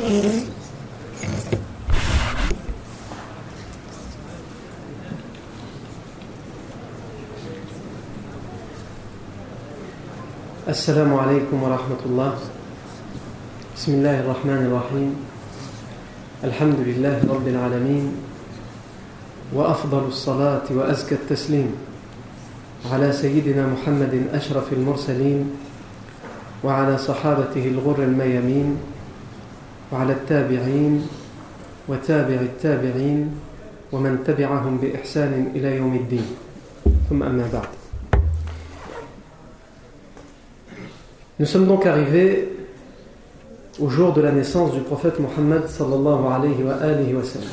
السلام عليكم ورحمة الله. بسم الله الرحمن الرحيم. الحمد لله رب العالمين وأفضل الصلاة وأزكى التسليم على سيدنا محمد أشرف المرسلين وعلى صحابته الغر الميامين وعلى التابعين وتابع التابعين ومن تبعهم بإحسان إلى يوم الدين ثم أما بعد Nous sommes donc arrivés au jour de la naissance du prophète Mohammed sallallahu alayhi wa, alayhi wa sallam.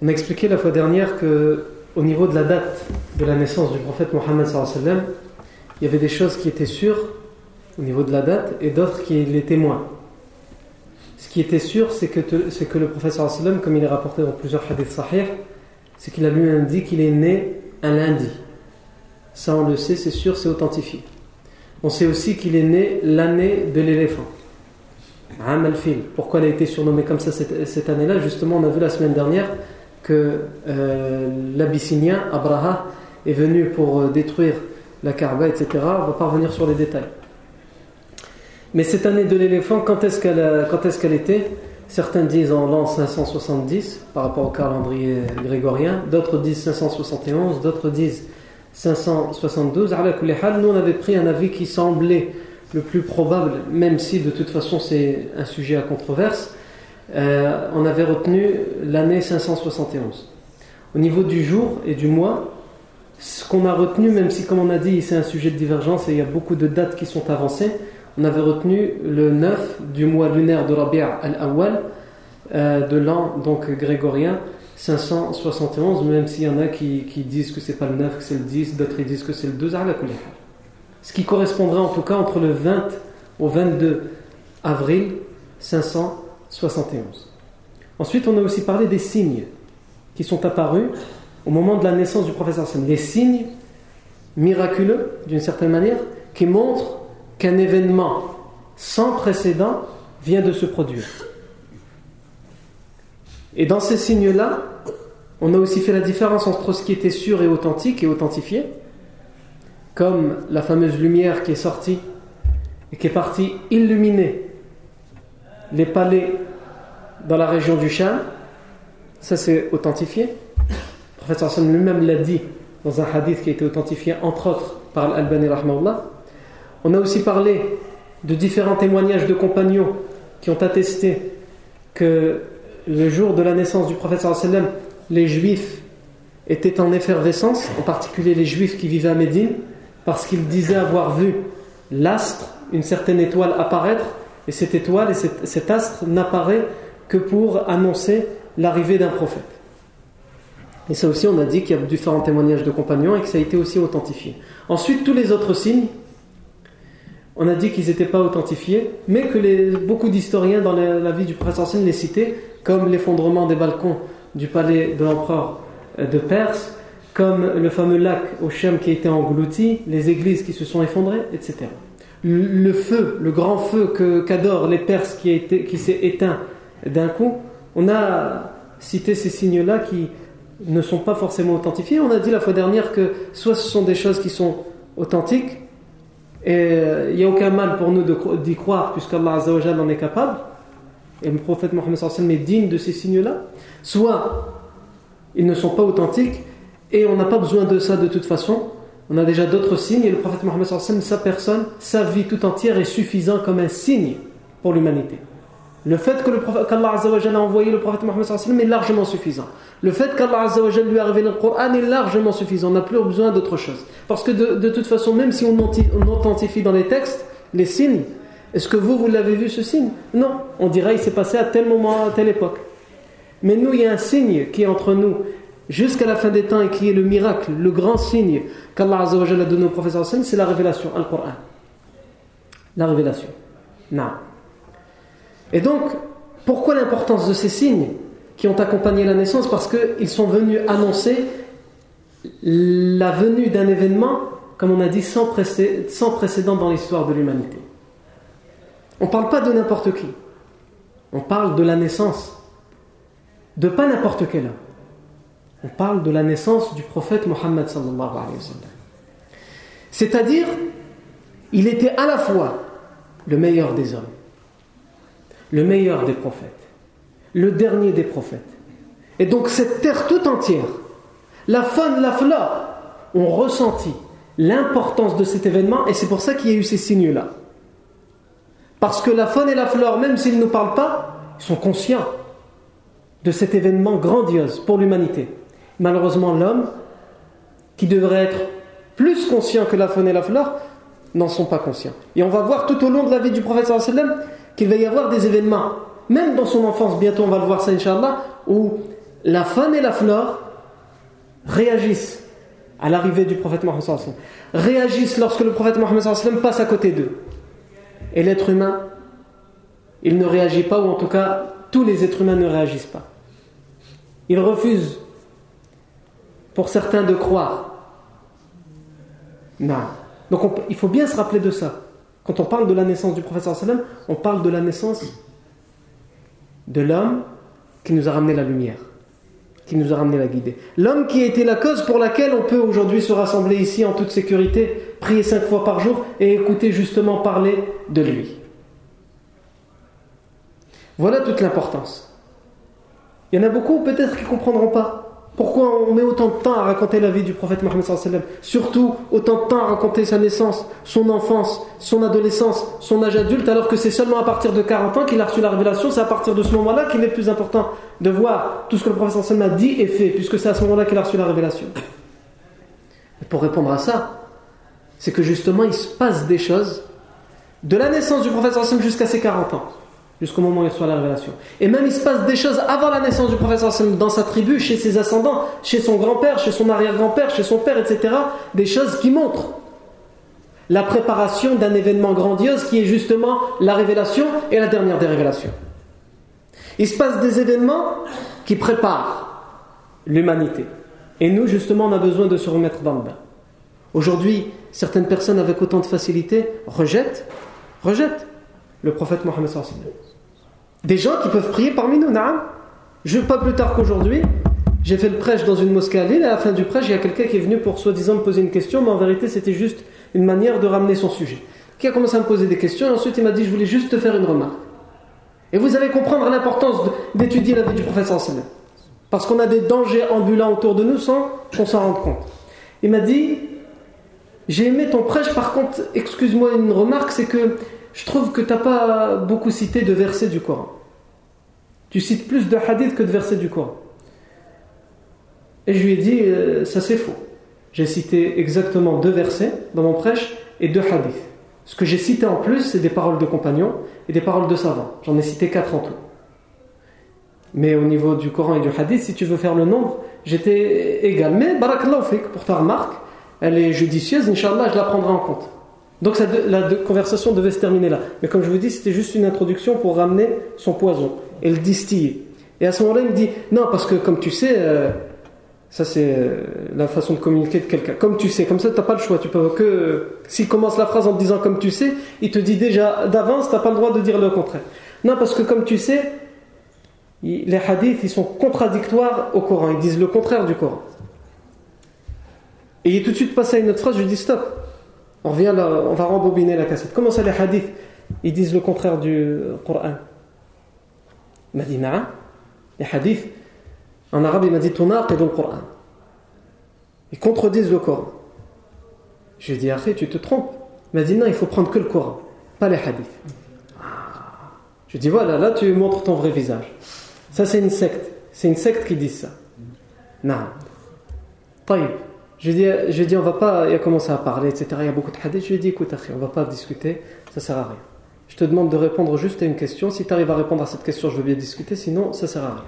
On a expliqué la fois dernière que au niveau de la date de la naissance du prophète Mohammed sallallahu alayhi wa sallam, il y avait des choses qui étaient sûres au niveau de la date et d'autres qui l'étaient moins. Ce qui était sûr, c'est que, le wa sallam, comme il est rapporté dans plusieurs hadiths sahih, c'est qu'il a lui-même dit qu'il est né un lundi. Ça on le sait, c'est sûr, c'est authentifié. On sait aussi qu'il est né l'année de l'éléphant. Pourquoi il a été surnommé comme ça cette, année-là? Justement, on a vu la semaine dernière que euh, l'Abyssinien, Abraha, est venu pour euh, détruire la Kaaba, etc. On ne va pas revenir sur les détails. Mais cette année de l'éléphant, quand est-ce qu'elle quand est qu'elle était? Certains disent en l'an 570 par rapport au calendrier grégorien, d'autres disent 571, d'autres disent 572. Nous, on avait pris un avis qui semblait le plus probable, même si de toute façon c'est un sujet à controverse. Euh, on avait retenu l'année 571. Au niveau du jour et du mois, ce qu'on a retenu, même si comme on a dit c'est un sujet de divergence et il y a beaucoup de dates qui sont avancées, on avait retenu le 9 du mois lunaire de Rabi' al-Awwal euh, de l'an donc grégorien 571, même s'il y en a qui, disent que c'est pas le 9, que c'est le 10, d'autres disent que c'est le 2, ce qui correspondrait en tout cas entre le 20 au 22 avril 571. Ensuite, on a aussi parlé des signes qui sont apparus au moment de la naissance du professeur Hassan. Des signes miraculeux, d'une certaine manière, qui montrent qu'un événement sans précédent vient de se produire. Et dans ces signes-là, on a aussi fait la différence entre ce qui était sûr et authentique et authentifié, comme la fameuse lumière qui est sortie et qui est partie illuminer les palais dans la région du Sham. Ça, c'est authentifié. Le prophète Hassan lui-même l'a dit dans un hadith qui a été authentifié, entre autres, par Al-Albani On a aussi parlé de différents témoignages de compagnons qui ont attesté que le jour de la naissance du prophète sallam, les juifs étaient en effervescence, en particulier les juifs qui vivaient à Médine, parce qu'ils disaient avoir vu l'astre, une certaine étoile apparaître, et cette étoile et cet astre n'apparaît que pour annoncer l'arrivée d'un prophète. Et ça aussi, on a dit qu'il y a différents témoignages de compagnons et que ça a été aussi authentifié. Ensuite, tous les autres signes, on a dit qu'ils n'étaient pas authentifiés, mais que beaucoup d'historiens dans la, vie du prophète les citaient, comme l'effondrement des balcons du palais de l'empereur euh, de Perse, comme le fameux lac au Shem qui a été englouti, les églises qui se sont effondrées, etc. Le feu, le grand feu qu'adorent les Perses qui, qui s'est éteint d'un coup, on a cité ces signes-là qui ne sont pas forcément authentifiés. On a dit la fois dernière que soit ce sont des choses qui sont authentiques, et euh, il n'y a aucun mal pour nous d'y croire, puisqu'Allah en est capable, et le prophète Mohammed est digne de ces signes-là, soit ils ne sont pas authentiques et on n'a pas besoin de ça de toute façon. On a déjà d'autres signes et le prophète Mohammed sa personne, sa vie tout entière est suffisant comme un signe pour l'humanité. Le fait qu'Allah a envoyé le prophète Mohammed est largement suffisant. Le fait qu'Allah lui a révélé le Coran est largement suffisant. On n'a plus besoin d'autre chose. Parce que de, toute façon, même si on authentifie dans les textes les signes, est-ce que vous, vous l'avez vu ce signe? Non. On dirait il s'est passé à tel moment, à telle époque. Mais nous, il y a un signe qui est entre nous jusqu'à la fin des temps et qui est le miracle, le grand signe qu'Allah a donné au professeur c'est la révélation, le Coran. La révélation. Non. Et donc, pourquoi l'importance de ces signes qui ont accompagné la naissance Parce qu'ils sont venus annoncer la venue d'un événement, comme on a dit, sans précédent dans l'histoire de l'humanité. On ne parle pas de n'importe qui. On parle de la naissance. De pas n'importe quel homme. On parle de la naissance du prophète Mohammed sallam. C'est-à-dire, il était à la fois le meilleur des hommes, le meilleur des prophètes, le dernier des prophètes. Et donc cette terre tout entière, la faune, la flore, ont ressenti l'importance de cet événement et c'est pour ça qu'il y a eu ces signes-là. Parce que la faune et la flore, même s'ils ne nous parlent pas, sont conscients de cet événement grandiose pour l'humanité. Malheureusement, l'homme, qui devrait être plus conscient que la faune et la flore, n'en sont pas conscients. Et on va voir tout au long de la vie du prophète qu'il va y avoir des événements, même dans son enfance, bientôt on va le voir ça, Inch'Allah, où la faune et la flore réagissent à l'arrivée du prophète Mohammed réagissent lorsque le prophète Mohammed passe à côté d'eux. Et l'être humain, il ne réagit pas, ou en tout cas, tous les êtres humains ne réagissent pas. Ils refusent, pour certains, de croire. Non. Donc il faut bien se rappeler de ça. Quand on parle de la naissance du prophète on parle de la naissance de l'homme qui nous a ramené la lumière qui nous a ramené la guidée. L'homme qui a été la cause pour laquelle on peut aujourd'hui se rassembler ici en toute sécurité, prier cinq fois par jour et écouter justement parler de lui. Voilà toute l'importance. Il y en a beaucoup peut-être qui ne comprendront pas. Pourquoi on met autant de temps à raconter la vie du prophète Mohammed Surtout autant de temps à raconter sa naissance, son enfance, son adolescence, son âge adulte, alors que c'est seulement à partir de 40 ans qu'il a reçu la révélation. C'est à partir de ce moment-là qu'il est plus important de voir tout ce que le prophète a dit et fait, puisque c'est à ce moment-là qu'il a reçu la révélation. Et pour répondre à ça, c'est que justement il se passe des choses de la naissance du prophète jusqu'à ses 40 ans jusqu'au moment où il reçoit la révélation. Et même il se passe des choses avant la naissance du professeur dans sa tribu, chez ses ascendants, chez son grand-père, chez son arrière-grand-père, chez son père, etc. Des choses qui montrent la préparation d'un événement grandiose qui est justement la révélation et la dernière des révélations. Il se passe des événements qui préparent l'humanité. Et nous, justement, on a besoin de se remettre dans le bain. Aujourd'hui, certaines personnes avec autant de facilité rejettent, rejettent le prophète Mohammed des gens qui peuvent prier parmi nous, naam. Je, pas plus tard qu'aujourd'hui, j'ai fait le prêche dans une mosquée à Lille, et à la fin du prêche, il y a quelqu'un qui est venu pour soi-disant me poser une question, mais en vérité, c'était juste une manière de ramener son sujet. Qui a commencé à me poser des questions, et ensuite il m'a dit Je voulais juste te faire une remarque. Et vous allez comprendre l'importance d'étudier la vie du prophète sallam. Parce qu'on a des dangers ambulants autour de nous sans qu'on s'en rende compte. Il m'a dit J'ai aimé ton prêche, par contre, excuse-moi une remarque, c'est que je trouve que tu n'as pas beaucoup cité de versets du Coran. Tu cites plus de hadiths que de versets du Coran. Et je lui ai dit, euh, ça c'est faux. J'ai cité exactement deux versets dans mon prêche et deux hadiths. Ce que j'ai cité en plus, c'est des paroles de compagnons et des paroles de savants. J'en ai cité quatre en tout. Mais au niveau du Coran et du hadith, si tu veux faire le nombre, j'étais égal. Mais barakallahu pour ta remarque, elle est judicieuse, Inch'Allah, je la prendrai en compte. Donc la conversation devait se terminer là. Mais comme je vous dis, c'était juste une introduction pour ramener son poison et le distiller. Et à ce moment-là, il me dit Non, parce que comme tu sais, euh, ça c'est euh, la façon de communiquer de quelqu'un. Comme tu sais, comme ça, tu n'as pas le choix. Tu peux que. S'il commence la phrase en te disant comme tu sais, il te dit déjà d'avance, tu n'as pas le droit de dire le contraire. Non, parce que comme tu sais, les hadiths, ils sont contradictoires au Coran. Ils disent le contraire du Coran. Et il est tout de suite passé à une autre phrase, je lui dis stop. On revient là, on va rembobiner la cassette. Comment ça les hadiths Ils disent le contraire du Coran? Il m'a dit Les hadiths, en arabe, il m'a dit et le Coran. Ils contredisent le Coran. Je lui ai dit, après, tu te trompes. Il m'a dit, non, il faut prendre que le Coran, pas les hadiths. Je lui ai dit, voilà, là, tu montres ton vrai visage. Ça, c'est une secte. C'est une secte qui dit ça. Non. Taïb. Je lui dit, on va pas, il a commencé à parler, etc. Il y a beaucoup de hadiths. Je lui ai dit, écoute, on va pas discuter, ça sert à rien. Je te demande de répondre juste à une question. Si tu arrives à répondre à cette question, je veux bien discuter, sinon, ça sert à rien.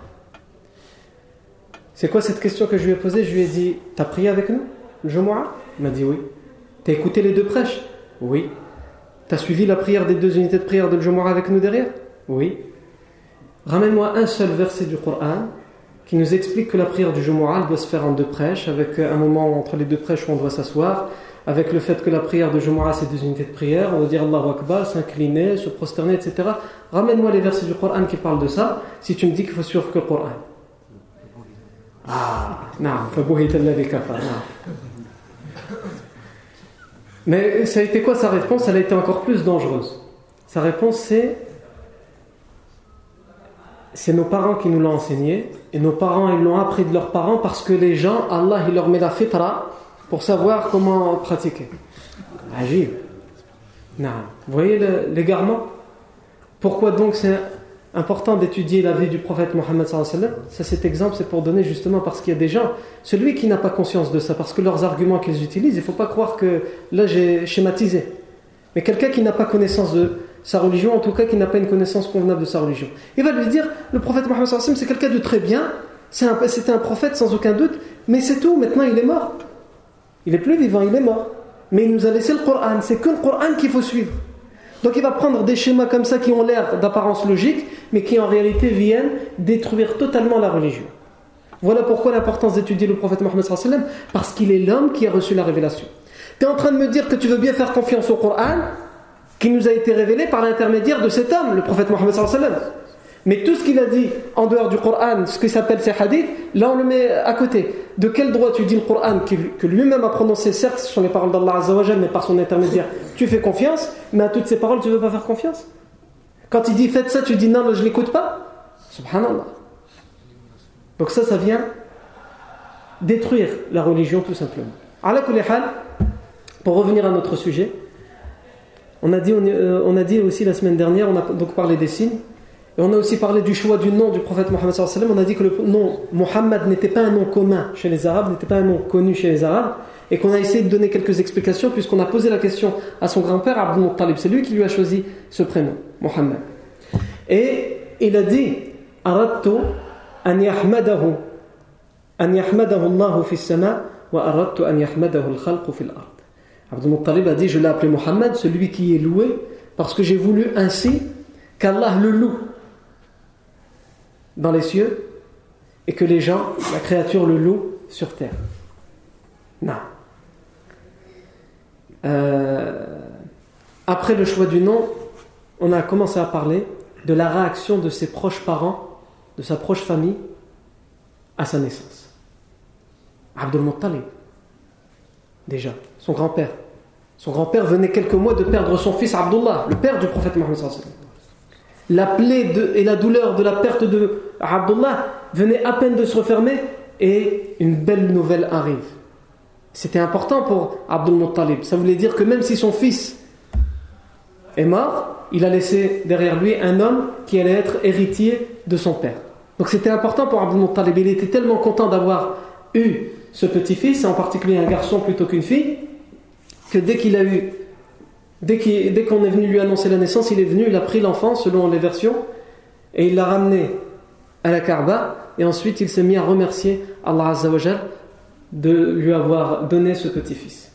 C'est quoi cette question que je lui ai posée? Je lui ai dit, t'as prié avec nous, le Jumu'ah? Il m'a dit oui. T'as écouté les deux prêches? Oui. T'as suivi la prière des deux unités de prière de Jumu'ah avec nous derrière? Oui. Ramène-moi un seul verset du Coran qui nous explique que la prière du Jumu'ah doit se faire en deux prêches, avec un moment entre les deux prêches où on doit s'asseoir, avec le fait que la prière de Jumu'ah c'est deux unités de prière, on va dire Allahu Akbar, s'incliner, se prosterner, etc. Ramène-moi les versets du Coran qui parlent de ça, si tu me dis qu'il faut suivre que le Coran. Ah, non, Mais ça a été quoi sa réponse? Elle a été encore plus dangereuse. Sa réponse c'est c'est nos parents qui nous l'ont enseigné et nos parents ils l'ont appris de leurs parents parce que les gens, Allah il leur met la fitra pour savoir comment pratiquer. Agir. Vous voyez l'égarement? Pourquoi donc c'est important d'étudier la vie du prophète Mohammed Ça cet exemple c'est pour donner justement parce qu'il y a des gens, celui qui n'a pas conscience de ça, parce que leurs arguments qu'ils utilisent, il ne faut pas croire que là j'ai schématisé. Mais quelqu'un qui n'a pas connaissance de sa religion, en tout cas qui n'a pas une connaissance convenable de sa religion. Il va lui dire, le prophète Mohammed c'est quelqu'un de très bien, c'était un, prophète sans aucun doute, mais c'est tout, maintenant il est mort. Il est plus vivant, il est mort. Mais il nous a laissé le Coran, c'est que le Coran qu'il faut suivre. Donc il va prendre des schémas comme ça qui ont l'air d'apparence logique, mais qui en réalité viennent détruire totalement la religion. Voilà pourquoi l'importance d'étudier le prophète Mohammed parce qu'il est l'homme qui a reçu la révélation. Tu es en train de me dire que tu veux bien faire confiance au Coran, qui nous a été révélé par l'intermédiaire de cet homme, le prophète Mohammed mais tout ce qu'il a dit en dehors du Coran, ce qui s'appelle ses hadiths, là on le met à côté. De quel droit tu dis le Coran que lui-même a prononcé, certes ce sont les paroles d'Allah Azzawajal, mais par son intermédiaire, tu fais confiance, mais à toutes ces paroles tu ne veux pas faire confiance? Quand il dit faites ça, tu dis non, je ne l'écoute pas Subhanallah. Donc ça, ça vient détruire la religion tout simplement. Pour revenir à notre sujet, on a, dit, euh, on, a dit aussi la semaine dernière, on a donc parlé des signes, et on a aussi parlé du choix du nom du prophète Mohammed. On a dit que le nom Mohammed n'était pas un nom commun chez les Arabes, n'était pas un nom connu chez les Arabes, et qu'on a essayé de donner quelques explications puisqu'on a posé la question à son grand-père Abdul Muttalib. C'est lui qui lui a choisi ce prénom, Mohammed. Et il a dit Aradtu an yahmadahu an yahmadahu Allah fi wa aradtu an yahmadahu al-khalqu. Abdul Muttalib a dit Je l'ai appelé Mohammed, celui qui est loué, parce que j'ai voulu ainsi qu'Allah le loue dans les cieux et que les gens, la créature, le loue sur terre. Non. Euh, après le choix du nom, on a commencé à parler de la réaction de ses proches parents, de sa proche famille, à sa naissance. Abdul Muttalib, déjà, son grand-père. Son grand-père venait quelques mois de perdre son fils Abdullah, le père du prophète Mohammed. La plaie et la douleur de la perte de Abdullah venait à peine de se refermer et une belle nouvelle arrive. C'était important pour Abdul Muttalib. Ça voulait dire que même si son fils est mort, il a laissé derrière lui un homme qui allait être héritier de son père. Donc c'était important pour Abdul Muttalib. Il était tellement content d'avoir eu ce petit-fils, en particulier un garçon plutôt qu'une fille, que dès qu'il a eu, dès qu'on est venu lui annoncer la naissance, il est venu, il a pris l'enfant selon les versions et il l'a ramené à la Kaaba et ensuite il s'est mis à remercier Allah Azzawajal de lui avoir donné ce petit-fils.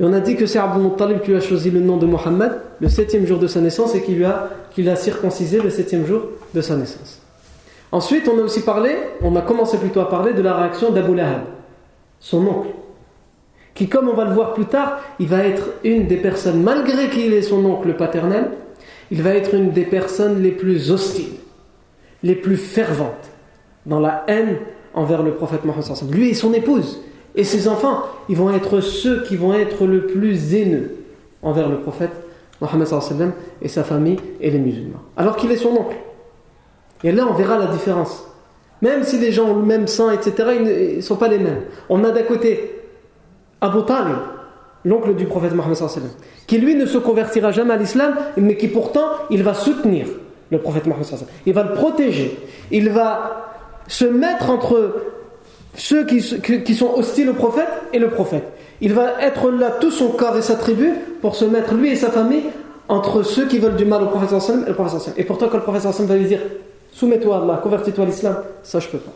Et on a dit que c'est Abdul Muttalib qui a choisi le nom de Mohammed le septième jour de sa naissance et qui l'a circoncisé le septième jour de sa naissance. Ensuite, on a aussi parlé, on a commencé plutôt à parler de la réaction d'Abu Lahab, son oncle, qui, comme on va le voir plus tard, il va être une des personnes, malgré qu'il est son oncle paternel, il va être une des personnes les plus hostiles, les plus ferventes dans la haine envers le prophète Mohammed. Lui et son épouse et ses enfants, ils vont être ceux qui vont être le plus haineux envers le prophète Mohammed et sa famille et les musulmans. Alors qu'il est son oncle. Et là, on verra la différence. Même si les gens ont le même sang, etc., ils ne sont pas les mêmes. On a d'un côté Abu Talib, l'oncle du prophète Mohammed, qui lui ne se convertira jamais à l'islam, mais qui pourtant, il va soutenir le prophète Mohammed. Il va le protéger. Il va se mettre entre ceux qui, qui sont hostiles au prophète et le prophète. Il va être là tout son corps et sa tribu pour se mettre lui et sa famille entre ceux qui veulent du mal au prophète et le prophète Et pourtant quand le prophète va lui dire Soumets-toi à Allah, convertis-toi à l'islam. Ça, je peux pas.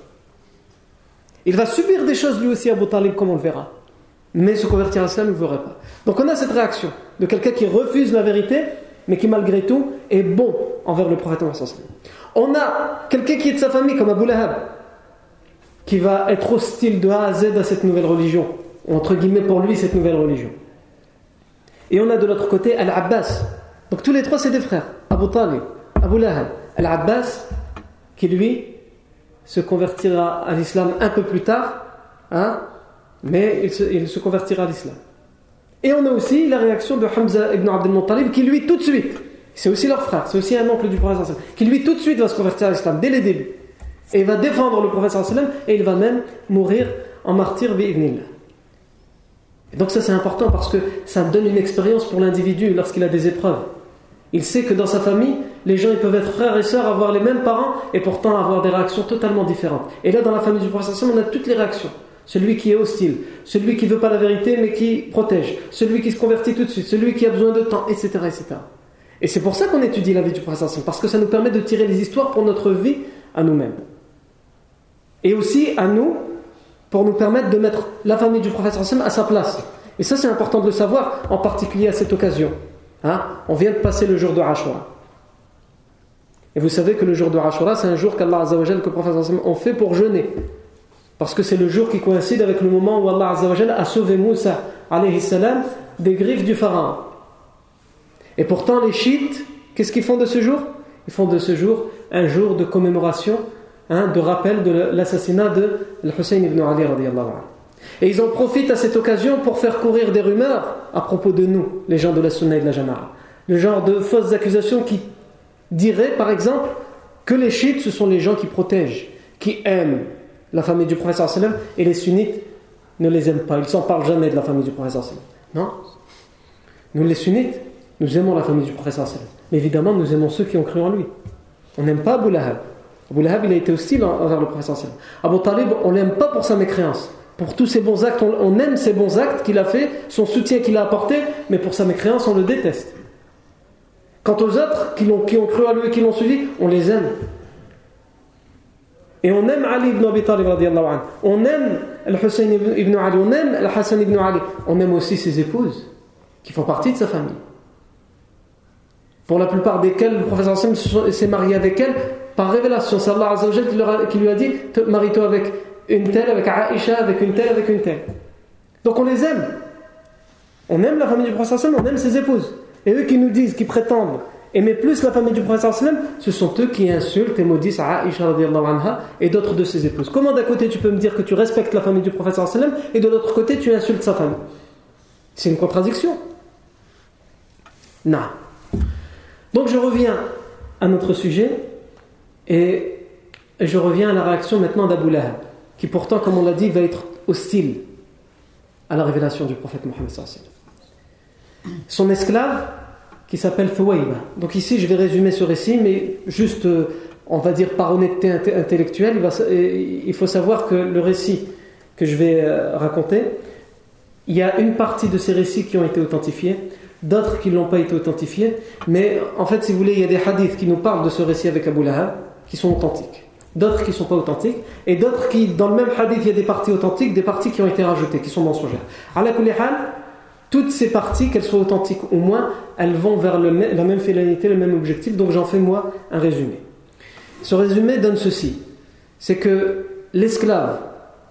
Il va subir des choses lui aussi à Abu Talib, comme on le verra. Mais se convertir à l'islam, il ne voudrait pas. Donc on a cette réaction de quelqu'un qui refuse la vérité, mais qui malgré tout est bon envers le prophète. On a quelqu'un qui est de sa famille, comme Abu Lahab, qui va être hostile de A à Z à cette nouvelle religion, entre guillemets pour lui, cette nouvelle religion. Et on a de l'autre côté Al-Abbas. Donc tous les trois, c'est des frères. Abu Talib, Abu Lahab, Al-Abbas, qui lui se convertira à l'islam un peu plus tard, hein, mais il se, convertira à l'islam. Et on a aussi la réaction de Hamza ibn Abdel Muttalib qui lui tout de suite, c'est aussi leur frère, c'est aussi un oncle du prophète qui lui tout de suite va se convertir à l'islam dès les débuts. Et il va défendre le prophète et il va même mourir en martyr bi'idnillah. Et donc ça c'est important parce que ça donne une expérience pour l'individu lorsqu'il a des épreuves. Il sait que dans sa famille, les gens ils peuvent être frères et sœurs, avoir les mêmes parents et pourtant avoir des réactions totalement différentes. Et là dans la famille du prophète on a toutes les réactions celui qui est hostile, celui qui ne veut pas la vérité mais qui protège, celui qui se convertit tout de suite, celui qui a besoin de temps, etc. etc. Et c'est pour ça qu'on étudie la vie du prophète parce que ça nous permet de tirer les histoires pour notre vie à nous-mêmes. Et aussi à nous, pour nous permettre de mettre la famille du prophète à sa place. Et ça c'est important de le savoir, en particulier à cette occasion. Hein On vient de passer le jour de Ashura. Et vous savez que le jour de Ashura, c'est un jour qu'Allah que le prophète ont fait pour jeûner. Parce que c'est le jour qui coïncide avec le moment où Allah a sauvé Moussa salam, des griffes du pharaon. Et pourtant, les chiites, qu'est-ce qu'ils font de ce jour? Ils font de ce jour un jour de commémoration, hein, de rappel de l'assassinat de Hussein ibn Ali. Et ils en profitent à cette occasion pour faire courir des rumeurs à propos de nous, les gens de la Sunna et de la Jama'a. Le genre de fausses accusations qui diraient, par exemple, que les chiites, ce sont les gens qui protègent, qui aiment, la famille du professeur sallam et les sunnites ne les aiment pas. Ils s'en parlent jamais de la famille du professeur sallam. Non Nous les sunnites, nous aimons la famille du professeur sallam. Mais évidemment, nous aimons ceux qui ont cru en lui. On n'aime pas Abu Lahab. Abu Lahab, il a été hostile envers le professeur sallam. Abu Talib, on l'aime pas pour sa mécréance. Pour tous ses bons actes, on aime ses bons actes qu'il a fait, son soutien qu'il a apporté, mais pour sa mécréance, on le déteste. Quant aux autres qui ont, qui ont cru en lui et qui l'ont suivi, on les aime. Et on aime Ali ibn Abi Talib anhu. On aime Al-Hussein ibn Ali, on aime Al-Hassan ibn Ali. On aime aussi ses épouses, qui font partie de sa famille. Pour la plupart desquelles le professeur Hassan s'est marié avec elle par révélation. C'est Allah qui lui a dit Marie-toi avec une telle, avec Aïcha, avec une telle, avec une telle. Donc on les aime. On aime la famille du professeur on aime ses épouses. Et eux qui nous disent, qui prétendent Aimer plus la famille du prophète ce sont eux qui insultent et maudissent Aïcha anha et d'autres de ses épouses. Comment d'un côté tu peux me dire que tu respectes la famille du prophète et de l'autre côté tu insultes sa famille C'est une contradiction. Non. Donc je reviens à notre sujet et je reviens à la réaction maintenant d'Abu Lahab, qui pourtant, comme on l'a dit, va être hostile à la révélation du prophète Mohammed. Son esclave qui s'appelle Fouaïba. Donc ici, je vais résumer ce récit, mais juste, euh, on va dire par honnêteté intellectuelle, il, faut savoir que le récit que je vais euh, raconter, il y a une partie de ces récits qui ont été authentifiés, d'autres qui n'ont pas été authentifiés, mais en fait, si vous voulez, il y a des hadiths qui nous parlent de ce récit avec Abu Lahab, qui sont authentiques. D'autres qui ne sont pas authentiques, et d'autres qui, dans le même hadith, il y a des parties authentiques, des parties qui ont été rajoutées, qui sont mensongères. Allah toutes ces parties, qu'elles soient authentiques ou moins, elles vont vers la même finalité, le même objectif. Donc j'en fais moi un résumé. Ce résumé donne ceci c'est que l'esclave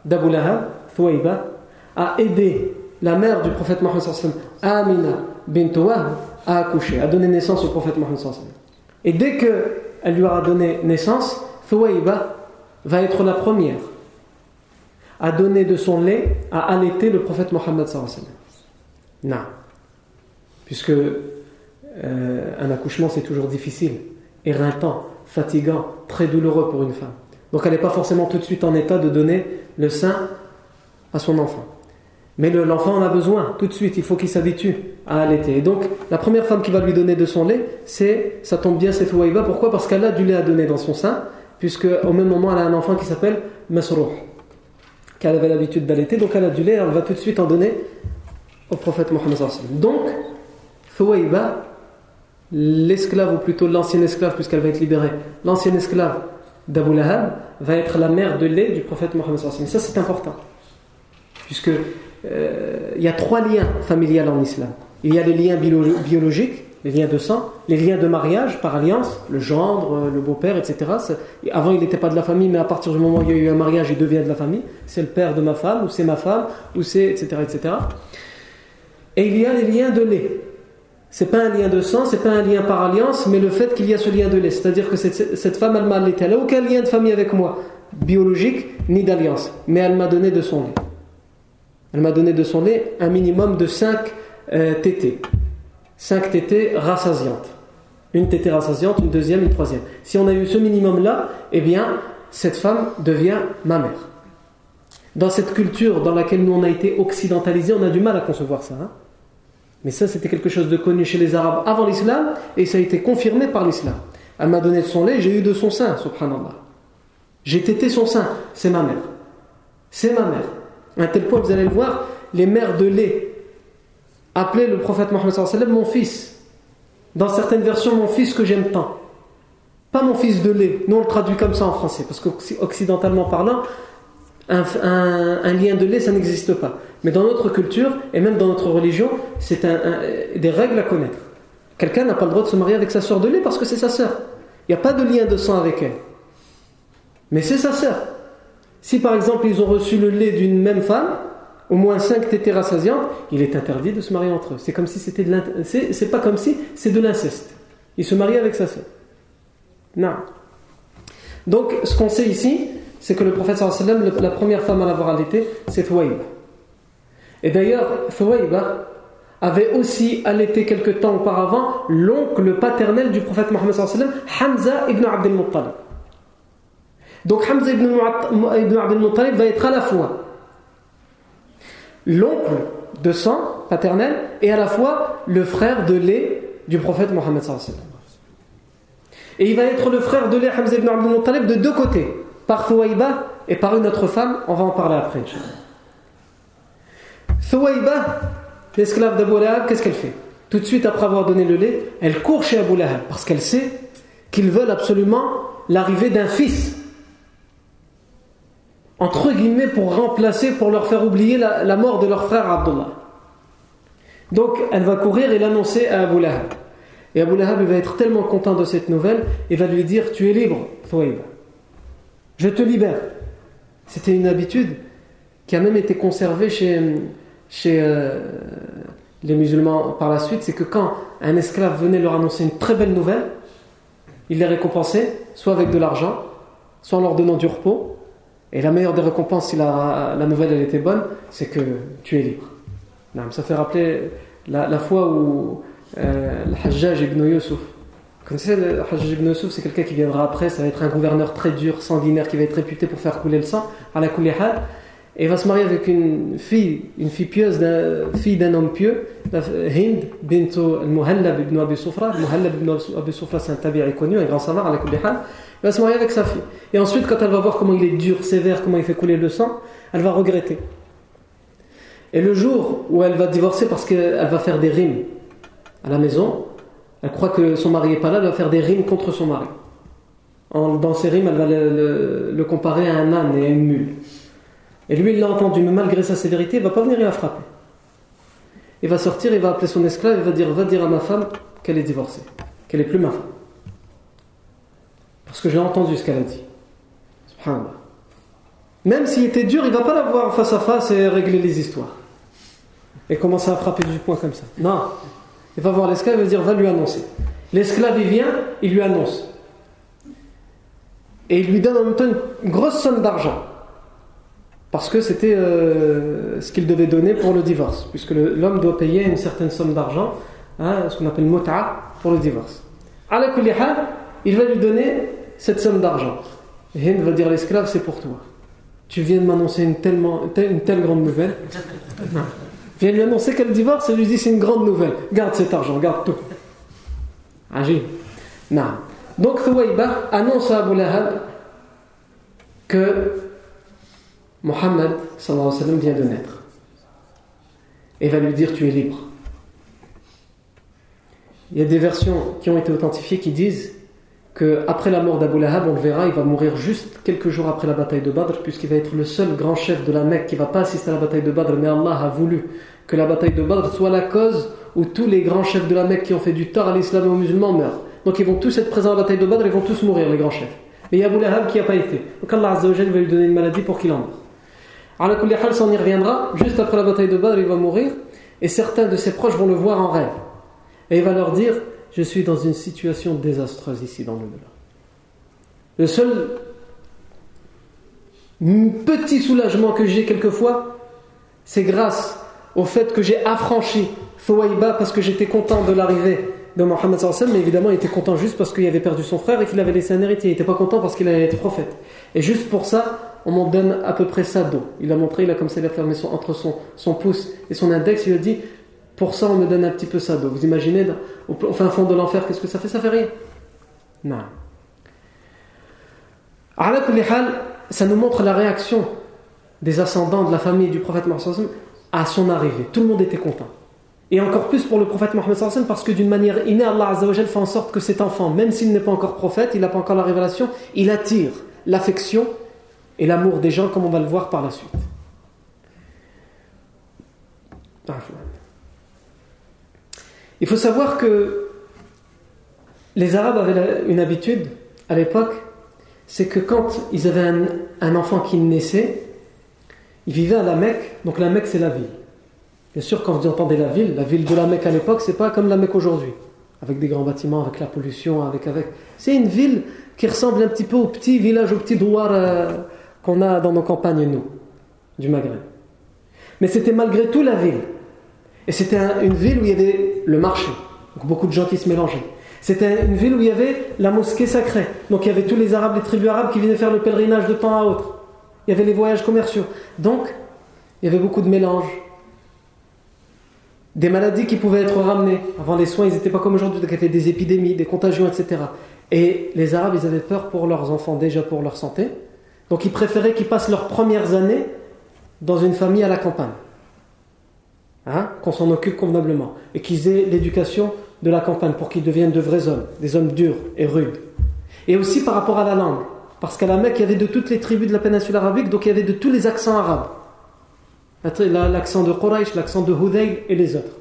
d'Abu Lahab, Thouaïba, a aidé la mère du prophète Mohammed Amina bint à accoucher, à donner naissance au prophète Mohammed Et dès qu'elle lui aura donné naissance, Thouaïba va être la première à donner de son lait, à allaiter le prophète Mohammed non. Puisque euh, un accouchement, c'est toujours difficile, éreintant, fatigant, très douloureux pour une femme. Donc elle n'est pas forcément tout de suite en état de donner le sein à son enfant. Mais l'enfant en a besoin tout de suite, il faut qu'il s'habitue à allaiter. Et donc la première femme qui va lui donner de son lait, c'est, ça tombe bien, c'est Fouaïba. Pourquoi? Parce qu'elle a du lait à donner dans son sein, puisque au même moment elle a un enfant qui s'appelle Masrouh, qu'elle avait l'habitude d'allaiter, donc elle a du lait, elle va tout de suite en donner au prophète Mohammed. Donc, Fouaïba, l'esclave, ou plutôt l'ancien esclave, puisqu'elle va être libérée, l'ancien esclave d'Abu Lahab va être la mère de lait du prophète Mohammed. Ça, c'est important. Puisque euh, il y a trois liens familiaux en islam. Il y a les liens biologiques, les liens de sang, les liens de mariage par alliance, le gendre, euh, le beau-père, etc. Avant, il n'était pas de la famille, mais à partir du moment où il y a eu un mariage, il devient de la famille. C'est le père de ma femme, ou c'est ma femme, ou c'est, etc., etc. Et il y a les liens de lait. C'est pas un lien de sang, c'est pas un lien par alliance, mais le fait qu'il y a ce lien de lait. C'est-à-dire que cette, cette femme, elle m'a allaité. Elle n'a aucun lien de famille avec moi, biologique, ni d'alliance. Mais elle m'a donné de son lait. Elle m'a donné de son lait un minimum de 5 euh, tétés. 5 tétés rassasiantes. Une tétée rassasiante, une deuxième, une troisième. Si on a eu ce minimum-là, eh bien, cette femme devient ma mère. Dans cette culture dans laquelle nous on a été occidentalisés, on a du mal à concevoir ça. Hein. Mais ça, c'était quelque chose de connu chez les Arabes avant l'islam et ça a été confirmé par l'islam. Elle m'a donné de son lait, j'ai eu de son sein, subhanallah. J'ai tété son sein, c'est ma mère. C'est ma mère. À un tel point, vous allez le voir, les mères de lait appelaient le prophète Mohammed mon fils. Dans certaines versions, mon fils que j'aime tant. Pas mon fils de lait. Nous, on le traduit comme ça en français. Parce qu'occidentalement parlant, un, lien de lait, ça n'existe pas. Mais dans notre culture, et même dans notre religion, c'est des règles à connaître. Quelqu'un n'a pas le droit de se marier avec sa soeur de lait parce que c'est sa soeur. Il n'y a pas de lien de sang avec elle. Mais c'est sa soeur. Si par exemple ils ont reçu le lait d'une même femme, au moins 5 tétés il est interdit de se marier entre eux. C'est comme si c'était de c'est pas comme si, c'est de l'inceste. Il se marie avec sa sœur. Non. Donc ce qu'on sait ici, c'est que le prophète sallam, la première femme à l'avoir allaité, c'est Thwaïba. Et d'ailleurs, Thwaïba avait aussi allaité quelque temps auparavant l'oncle paternel du prophète Mohammed sallam, Hamza ibn Abdel Muttalib. Donc Hamza ibn, Abdel Muttalib va être à la fois l'oncle de sang paternel et à la fois le frère de lait du prophète Mohammed Et il va être le frère de lait Hamza ibn Abdel Muttalib de deux côtés, par Thouaïba et par une autre femme, on va en parler après. Thouaïba, l'esclave d'Abu Lahab, qu'est-ce qu'elle fait? Tout de suite après avoir donné le lait, elle court chez Abu Lahab parce qu'elle sait qu'ils veulent absolument l'arrivée d'un fils entre guillemets, pour remplacer, pour leur faire oublier la, mort de leur frère Abdullah. Donc, elle va courir et l'annoncer à Abu Lahab. Et Abu Lahab va être tellement content de cette nouvelle et va lui dire Tu es libre, Thouaïb. Je te libère. C'était une habitude qui a même été conservée chez, euh, les musulmans par la suite c'est que quand un esclave venait leur annoncer une très belle nouvelle, il les récompensait, soit avec de l'argent, soit en leur donnant du repos, et la meilleure des récompenses, si la, nouvelle elle était bonne, c'est que tu es libre. Ça fait rappeler la, fois où euh, le Hajjaj ibn Yusuf, comme c'est le Hajjaj ibn Yusuf, c'est quelqu'un qui viendra après, ça va être un gouverneur très dur, sanguinaire, qui va être réputé pour faire couler le sang, à la et il va se marier avec une fille, une fille pieuse, fille d'un homme pieux, Hind bint al-Muhallab ibn Abi Sufra. Muhallab ibn Abi Sufra, c'est un tabi'i connu, un grand savant, à la il va se marier avec sa fille. Et ensuite, quand elle va voir comment il est dur, sévère, comment il fait couler le sang, elle va regretter. Et le jour où elle va divorcer parce qu'elle va faire des rimes à la maison, elle croit que son mari n'est pas là, elle va faire des rimes contre son mari. dans ces rimes, elle va le, comparer à un âne et à une mule. Et lui, il l'a entendu, mais malgré sa sévérité, il ne va pas venir la frapper. Il va sortir, il va appeler son esclave, il va dire Va dire à ma femme qu'elle est divorcée, qu'elle est plus ma femme. Parce que j'ai entendu ce qu'elle a dit. Subhanallah. Même s'il était dur, il ne va pas la voir face à face et régler les histoires. Et commencer à frapper du poing comme ça. Non. Il va voir l'esclave et va dire va lui annoncer. L'esclave, il vient, il lui annonce. Et il lui donne en même temps une grosse somme d'argent. Parce que c'était euh, ce qu'il devait donner pour le divorce. Puisque l'homme doit payer une certaine somme d'argent, hein, ce qu'on appelle mota, pour le divorce. À la il va lui donner cette somme d'argent. Hind va dire l'esclave, c'est pour toi. Tu viens de m'annoncer une, une telle grande nouvelle. Viens lui annoncer qu'elle divorce et lui dit c'est une grande nouvelle. Garde cet argent, garde tout. Agis. Non. Donc Thuwayba annonce à Abu Lahab que Mohammed vient de naître. Et va lui dire tu es libre. Il y a des versions qui ont été authentifiées qui disent qu'après la mort d'Abu Lahab, on le verra, il va mourir juste quelques jours après la bataille de Badr, puisqu'il va être le seul grand chef de la Mecque qui va pas assister à la bataille de Badr, mais Allah a voulu que la bataille de Badr soit la cause où tous les grands chefs de la Mecque qui ont fait du tort à l'islam et aux musulmans meurent. Donc ils vont tous être présents à la bataille de Badr, ils vont tous mourir, les grands chefs. Mais il y a Abu Lahab qui n'a pas été. Donc Allah Azza va lui donner une maladie pour qu'il en meure. Ça on y reviendra. Juste après la bataille de Badr, il va mourir. Et certains de ses proches vont le voir en rêve. Et il va leur dire Je suis dans une situation désastreuse ici dans le delà Le seul petit soulagement que j'ai quelquefois, c'est grâce au fait que j'ai affranchi Thouaïba parce que j'étais content de l'arrivée de Mohammed mais évidemment il était content juste parce qu'il avait perdu son frère et qu'il avait laissé un héritier. Il n'était pas content parce qu'il allait être prophète. Et juste pour ça, on m'en donne à peu près ça d'eau. Il a montré, il a comme ça, il a fermé son, entre son, son pouce et son index, il a dit pour ça on me donne un petit peu ça. Vous imaginez, au, fin fond de l'enfer, qu'est-ce que ça fait? Ça fait rien. Non. ça nous montre la réaction des ascendants de la famille du prophète Mohammed à son arrivée. Tout le monde était content. Et encore plus pour le prophète Mohammed parce que d'une manière innée, Allah fait en sorte que cet enfant, même s'il n'est pas encore prophète, il n'a pas encore la révélation, il attire l'affection et l'amour des gens comme on va le voir par la suite. Il faut savoir que les Arabes avaient une habitude à l'époque, c'est que quand ils avaient un, enfant qui naissait, ils vivaient à la Mecque, donc la Mecque c'est la ville. Bien sûr, quand vous entendez la ville, la ville de la Mecque à l'époque, c'est pas comme la Mecque aujourd'hui, avec des grands bâtiments, avec la pollution, avec avec. C'est une ville qui ressemble un petit peu au petit village, au petit douar euh, qu'on a dans nos campagnes nous, du Maghreb. Mais c'était malgré tout la ville. Et c'était une ville où il y avait le marché, donc beaucoup de gens qui se mélangeaient. C'était une ville où il y avait la mosquée sacrée. Donc il y avait tous les Arabes, les tribus arabes qui venaient faire le pèlerinage de temps à autre. Il y avait les voyages commerciaux. Donc, il y avait beaucoup de mélanges, des maladies qui pouvaient être ramenées. Avant les soins, ils n'étaient pas comme aujourd'hui, il y des épidémies, des contagions, etc. Et les Arabes, ils avaient peur pour leurs enfants, déjà pour leur santé. Donc ils préféraient qu'ils passent leurs premières années dans une famille à la campagne. Hein, qu'on s'en occupe convenablement. Et qu'ils aient l'éducation de la campagne pour qu'ils deviennent de vrais hommes, des hommes durs et rudes. Et aussi par rapport à la langue. Parce qu'à la Mecque, il y avait de toutes les tribus de la péninsule arabique, donc il y avait de tous les accents arabes l'accent de Quraysh, l'accent de Hudayl et les autres.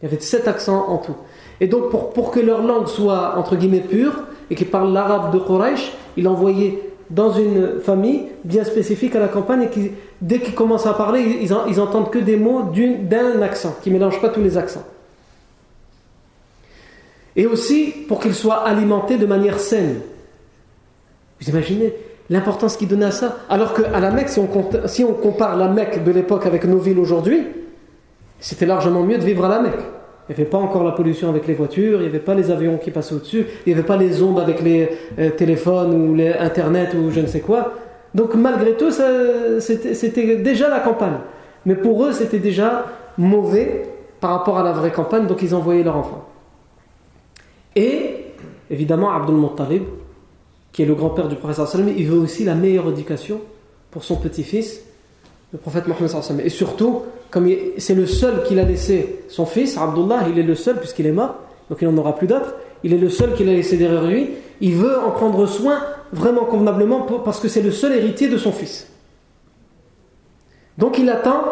Il y avait sept accents en tout. Et donc, pour, que leur langue soit entre guillemets pure et qu'ils parlent l'arabe de Quraysh, il envoyait dans une famille bien spécifique à la campagne et qui, dès qu'ils commencent à parler, ils, ils entendent que des mots d'un accent, qui ne mélangent pas tous les accents. Et aussi pour qu'ils soient alimentés de manière saine. Vous imaginez l'importance qu'il donnait à ça. Alors qu'à la Mecque, si on compare la Mecque de l'époque avec nos villes aujourd'hui, c'était largement mieux de vivre à la Mecque. Il n'y avait pas encore la pollution avec les voitures, il n'y avait pas les avions qui passaient au-dessus, il n'y avait pas les ondes avec les euh, téléphones ou les Internet ou je ne sais quoi. Donc malgré tout, c'était déjà la campagne. Mais pour eux, c'était déjà mauvais par rapport à la vraie campagne, donc ils envoyaient leurs enfants. Et évidemment, Abdul Muttalib, qui est le grand-père du prophète il veut aussi la meilleure éducation pour son petit-fils, le prophète Mohammed Et surtout, comme c'est le seul qu'il a laissé son fils, Abdullah, il est le seul puisqu'il est mort, donc il n'en aura plus d'autres, il est le seul qu'il a laissé derrière lui, il veut en prendre soin vraiment convenablement parce que c'est le seul héritier de son fils. Donc il attend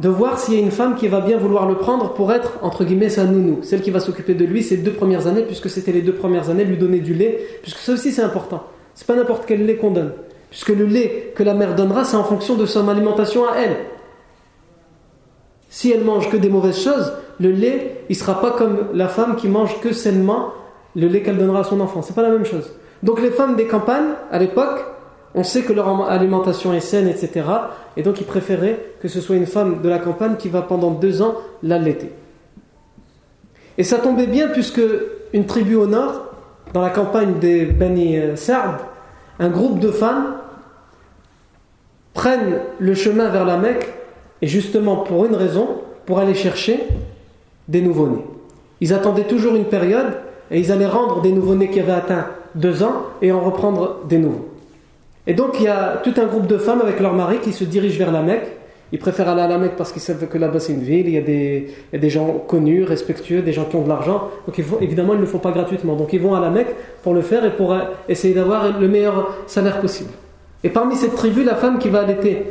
de voir s'il y a une femme qui va bien vouloir le prendre pour être, entre guillemets, sa nounou, celle qui va s'occuper de lui ces deux premières années, puisque c'était les deux premières années, lui donner du lait, puisque ça aussi c'est important. C'est pas n'importe quel lait qu'on donne, puisque le lait que la mère donnera, c'est en fonction de son alimentation à elle. Si elle mange que des mauvaises choses, le lait, il sera pas comme la femme qui mange que sainement le lait qu'elle donnera à son enfant. C'est pas la même chose. Donc les femmes des campagnes, à l'époque, on sait que leur alimentation est saine, etc. Et donc ils préféraient que ce soit une femme de la campagne qui va pendant deux ans l'allaiter. Et ça tombait bien puisque une tribu au nord, dans la campagne des Bani Sa'd, un groupe de femmes prennent le chemin vers la Mecque et justement pour une raison, pour aller chercher des nouveau-nés. Ils attendaient toujours une période et ils allaient rendre des nouveau-nés qui avaient atteint deux ans et en reprendre des nouveaux. Et donc il y a tout un groupe de femmes avec leur mari qui se dirigent vers la Mecque. Ils préfèrent aller à la Mecque parce qu'ils savent que là-bas c'est une ville, il y, a des, gens connus, respectueux, des gens qui ont de l'argent. Donc évidemment ils ne le font pas gratuitement. Donc ils vont à la Mecque pour le faire et pour euh, essayer d'avoir le meilleur salaire possible. Et parmi cette tribu, la femme qui va allaiter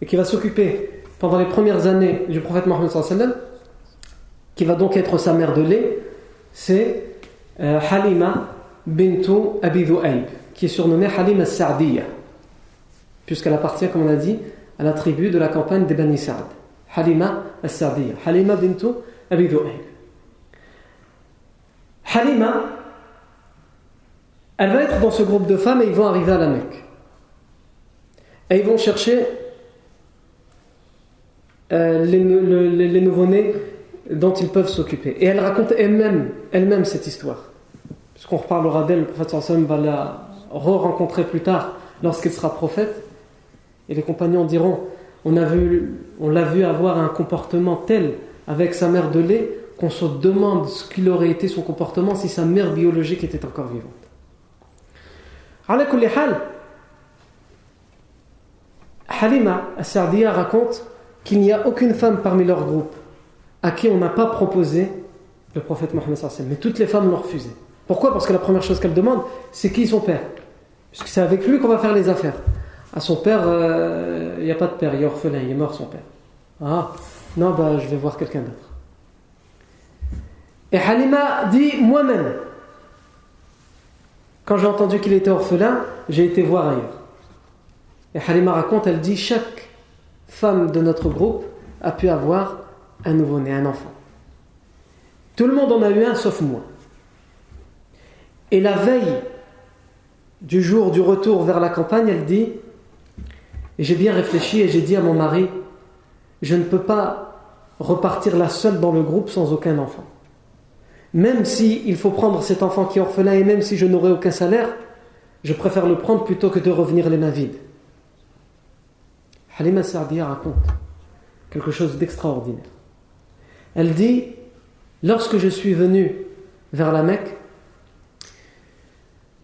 et qui va s'occuper pendant les premières années du prophète Mohammed qui va donc être sa mère de lait, c'est euh, Halima bintu Abi qui est surnommée Halima Sa'diya, puisqu'elle appartient, comme on a dit, à la tribu de la campagne des Bani Sa'd. Halima Sa'diya, Halima bintu Abi Halima, elle va être dans ce groupe de femmes et ils vont arriver à la Mecque. Et ils vont chercher euh, les, nouveau-nés dont ils peuvent s'occuper. Et elle raconte elle-même elle cette histoire. Puisqu'on reparlera d'elle, le prophète sallam va la re-rencontrer plus tard lorsqu'il sera prophète. Et les compagnons diront on l'a vu avoir un comportement tel avec sa mère de lait qu'on se demande ce qu'il aurait été son comportement si sa mère biologique était encore vivante. Halima Sardiya raconte qu'il n'y a aucune femme parmi leur groupe à qui on n'a pas proposé le prophète Mohammed mais toutes les femmes l'ont refusé. Pourquoi? Parce que la première chose qu'elle demande, c'est qui son père? Puisque c'est avec lui qu'on va faire les affaires. À son père, euh, il n'y a pas de père, il est orphelin, il est mort son père. Ah, non, bah, je vais voir quelqu'un d'autre. Et Halima dit moi-même, quand j'ai entendu qu'il était orphelin, j'ai été voir ailleurs. Et Halima raconte, elle dit chaque femme de notre groupe a pu avoir un nouveau-né, un enfant. Tout le monde en a eu un sauf moi. Et la veille du jour du retour vers la campagne, elle dit, j'ai bien réfléchi et j'ai dit à mon mari, je ne peux pas repartir la seule dans le groupe sans aucun enfant. Même si il faut prendre cet enfant qui est orphelin et même si je n'aurai aucun salaire, je préfère le prendre plutôt que de revenir les mains vides. Halima Sardia raconte quelque chose d'extraordinaire. Elle dit Lorsque je suis venu vers la Mecque,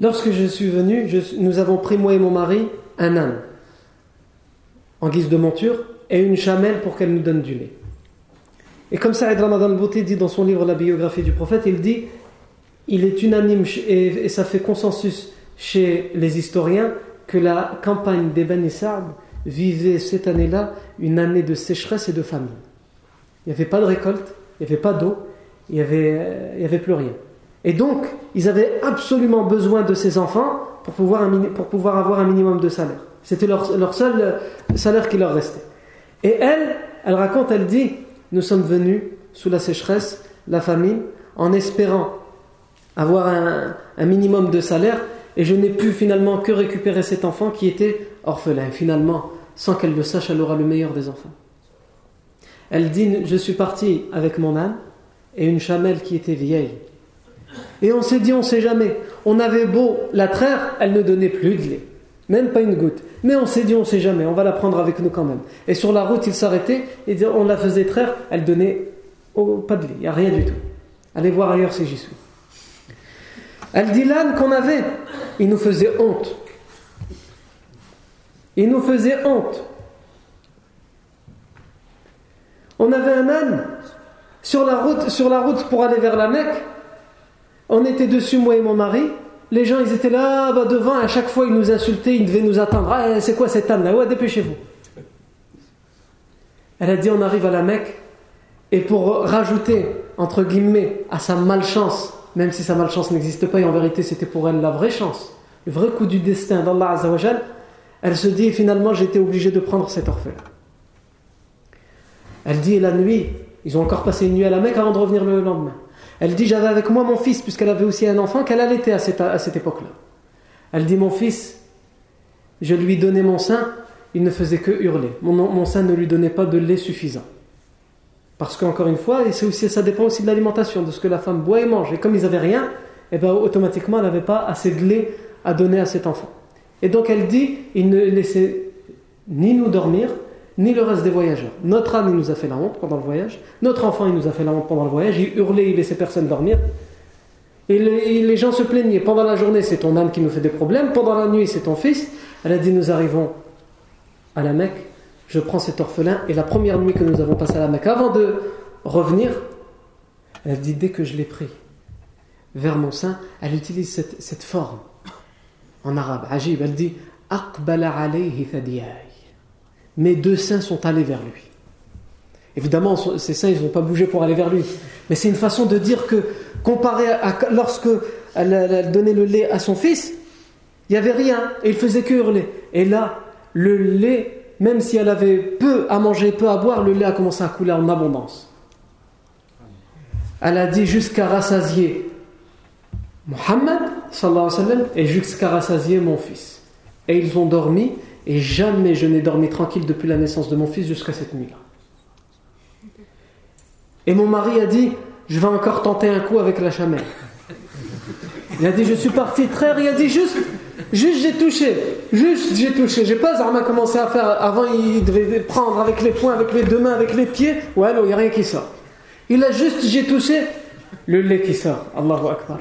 lorsque je suis venu, nous avons pris, moi et mon mari, un âne en guise de monture et une chamelle pour qu'elle nous donne du lait. Et comme ça, Ramadan Bouté dit dans son livre La biographie du prophète, il dit il est unanime et, ça fait consensus chez les historiens que la campagne des Bani vivait cette année-là une année de sécheresse et de famine. Il n'y avait pas de récolte, il n'y avait pas d'eau, il n'y avait, il avait plus rien. Et donc, ils avaient absolument besoin de ces enfants pour pouvoir, pour pouvoir avoir un minimum de salaire. C'était leur, leur, seul salaire qui leur restait. Et elle, elle raconte, elle dit, nous sommes venus sous la sécheresse, la famine, en espérant avoir un, un minimum de salaire, et je n'ai pu finalement que récupérer cet enfant qui était orphelin. Finalement, sans qu'elle le sache, elle aura le meilleur des enfants. Elle dit Je suis parti avec mon âne et une chamelle qui était vieille. Et on s'est dit On sait jamais. On avait beau la traire, elle ne donnait plus de lait, même pas une goutte. Mais on s'est dit On sait jamais, on va la prendre avec nous quand même. Et sur la route, il s'arrêtait et on la faisait traire, elle donnait pas de lait, il n'y a rien du tout. Allez voir ailleurs si j'y suis. Elle dit L'âne qu'on avait, il nous faisait honte. Il nous faisait honte. On avait un âne sur la route, sur la route pour aller vers la Mecque. On était dessus, moi et mon mari. Les gens, ils étaient là, bas devant. À chaque fois, ils nous insultaient, ils devaient nous attendre. Ah, c'est quoi cet âne là Ouais, dépêchez-vous. Elle a dit on arrive à la Mecque. Et pour rajouter, entre guillemets, à sa malchance, même si sa malchance n'existe pas, et en vérité c'était pour elle la vraie chance, le vrai coup du destin d'Allah Azzawajal, elle se dit finalement j'étais obligé de prendre cet orphelin. Elle dit la nuit, ils ont encore passé une nuit à la Mecque avant de revenir le lendemain. Elle dit j'avais avec moi mon fils, puisqu'elle avait aussi un enfant qu'elle allaitait à cette, à cette époque-là. Elle dit mon fils, je lui donnais mon sein, il ne faisait que hurler. Mon, mon sein ne lui donnait pas de lait suffisant. Parce qu'encore une fois, et aussi, ça dépend aussi de l'alimentation, de ce que la femme boit et mange. Et comme ils n'avaient rien, et eh ben, automatiquement, elle n'avait pas assez de lait à donner à cet enfant. Et donc elle dit, il ne laissait ni nous dormir, ni le reste des voyageurs. Notre il nous a fait la honte pendant le voyage. Notre enfant, il nous a fait la honte pendant le voyage. Il hurlait, il laissait personne dormir. Et les, gens se plaignaient. Pendant la journée, c'est ton âme qui nous fait des problèmes. Pendant la nuit, c'est ton fils. Elle a dit, nous arrivons à la Mecque. Je prends cet orphelin. Et la première nuit que nous avons passée à la Mecque, avant de revenir, elle dit, dès que je l'ai pris vers mon sein, elle utilise cette forme en arabe. Ajib, elle dit, mes deux seins sont allés vers lui. Évidemment, ses seins, ils n'ont pas bougé pour aller vers lui. Mais c'est une façon de dire que, comparé à lorsque elle, donnait le lait à son fils, il n'y avait rien, et il faisait que hurler. Et là, le lait, même si elle avait peu à manger, peu à boire, le lait a commencé à couler en abondance. Elle a dit jusqu'à rassasier Muhammad, et jusqu'à rassasier mon fils. Et ils ont dormi, et jamais je n'ai dormi tranquille depuis la naissance de mon fils jusqu'à cette nuit-là. Et mon mari a dit Je vais encore tenter un coup avec la chamelle. Il a dit Je suis parti traire. Il a dit Juste, juste j'ai touché. Juste j'ai touché. J'ai pas Zarma commencé à faire. Avant, il devait prendre avec les poings, avec les deux mains, avec les pieds. Ouais, non, il n'y a rien qui sort. Il a juste J'ai touché le lait qui sort. Allahu Akbar.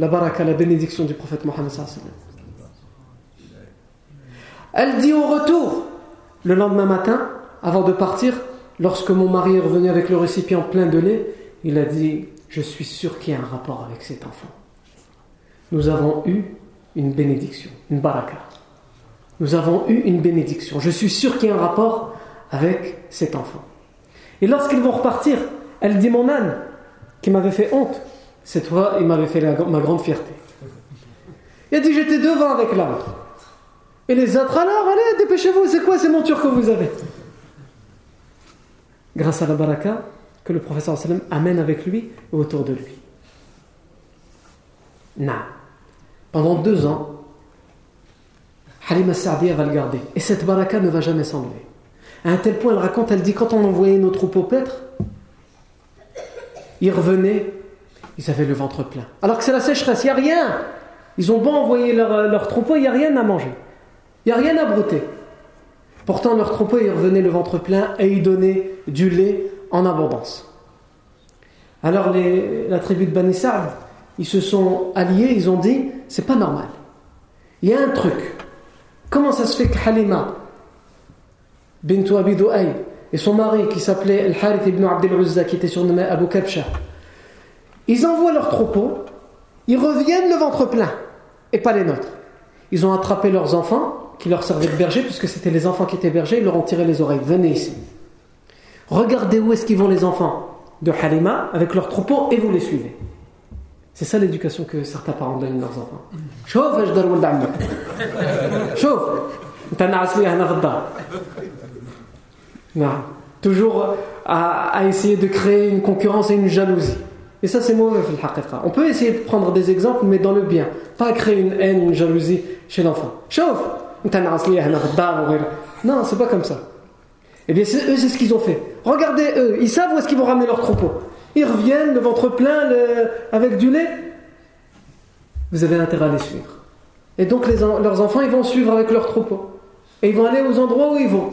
La baraka, la bénédiction du prophète Mohammed. Elle dit au retour, le lendemain matin, avant de partir, lorsque mon mari est revenu avec le récipient plein de lait, il a dit Je suis sûr qu'il y a un rapport avec cet enfant. Nous avons eu une bénédiction, une baraka. Nous avons eu une bénédiction. Je suis sûr qu'il y a un rapport avec cet enfant. Et lorsqu'ils vont repartir, elle dit Mon âne, qui m'avait fait honte, cette fois, il m'avait fait ma grande fierté. Il a dit J'étais devant avec l'âne. Et les autres, alors, allez, dépêchez-vous, c'est quoi ces montures que vous avez? Grâce à la baraka que le professeur sallam amène avec lui et autour de lui. Na. Pendant deux ans, Halima Sa'diya va le garder. Et cette baraka ne va jamais s'enlever. À un tel point, elle raconte, elle dit, quand on envoyait nos troupeaux paître, ils revenaient, ils avaient le ventre plein. Alors que c'est la sécheresse, il n'y a rien. Ils ont beau envoyer leur, leur troupeau, il n'y a rien à manger. Il n'y a rien à brouter. Pourtant, leur troupeau, ils revenaient le ventre plein et ils donnaient du lait en abondance. Alors, la tribu de Bani ils se sont alliés, ils ont dit c'est pas normal. Il y a un truc. Comment ça se fait que Halima, bintou Abi et son mari qui s'appelait Al-Harith ibn Abdel Uzza, qui était surnommé Abu Kabsha, ils envoient leur troupeau, ils reviennent le ventre plein, et pas les nôtres. Ils ont attrapé leurs enfants, qui leur servaient de berger, puisque c'était les enfants qui étaient bergers, ils leur ont tiré les oreilles. Venez ici. Regardez où est-ce qu'ils vont les enfants de Halima avec leur troupeau et vous les suivez. C'est ça l'éducation que certains parents donnent à leurs enfants. Chauffe, je donne Chauffe. Toujours à, à essayer de créer une concurrence et une jalousie. Et ça, c'est mauvais, On peut essayer de prendre des exemples, mais dans le bien. Pas créer une haine, une jalousie chez l'enfant. Chauffe non, c'est pas comme ça. Eh bien, eux, c'est ce qu'ils ont fait. Regardez, eux, ils savent où est-ce qu'ils vont ramener leur troupeau. Ils reviennent, le ventre plein, avec du lait. Vous avez intérêt à les suivre. Et donc, leurs enfants, ils vont suivre avec leur troupeau. Et ils vont aller aux endroits où ils vont.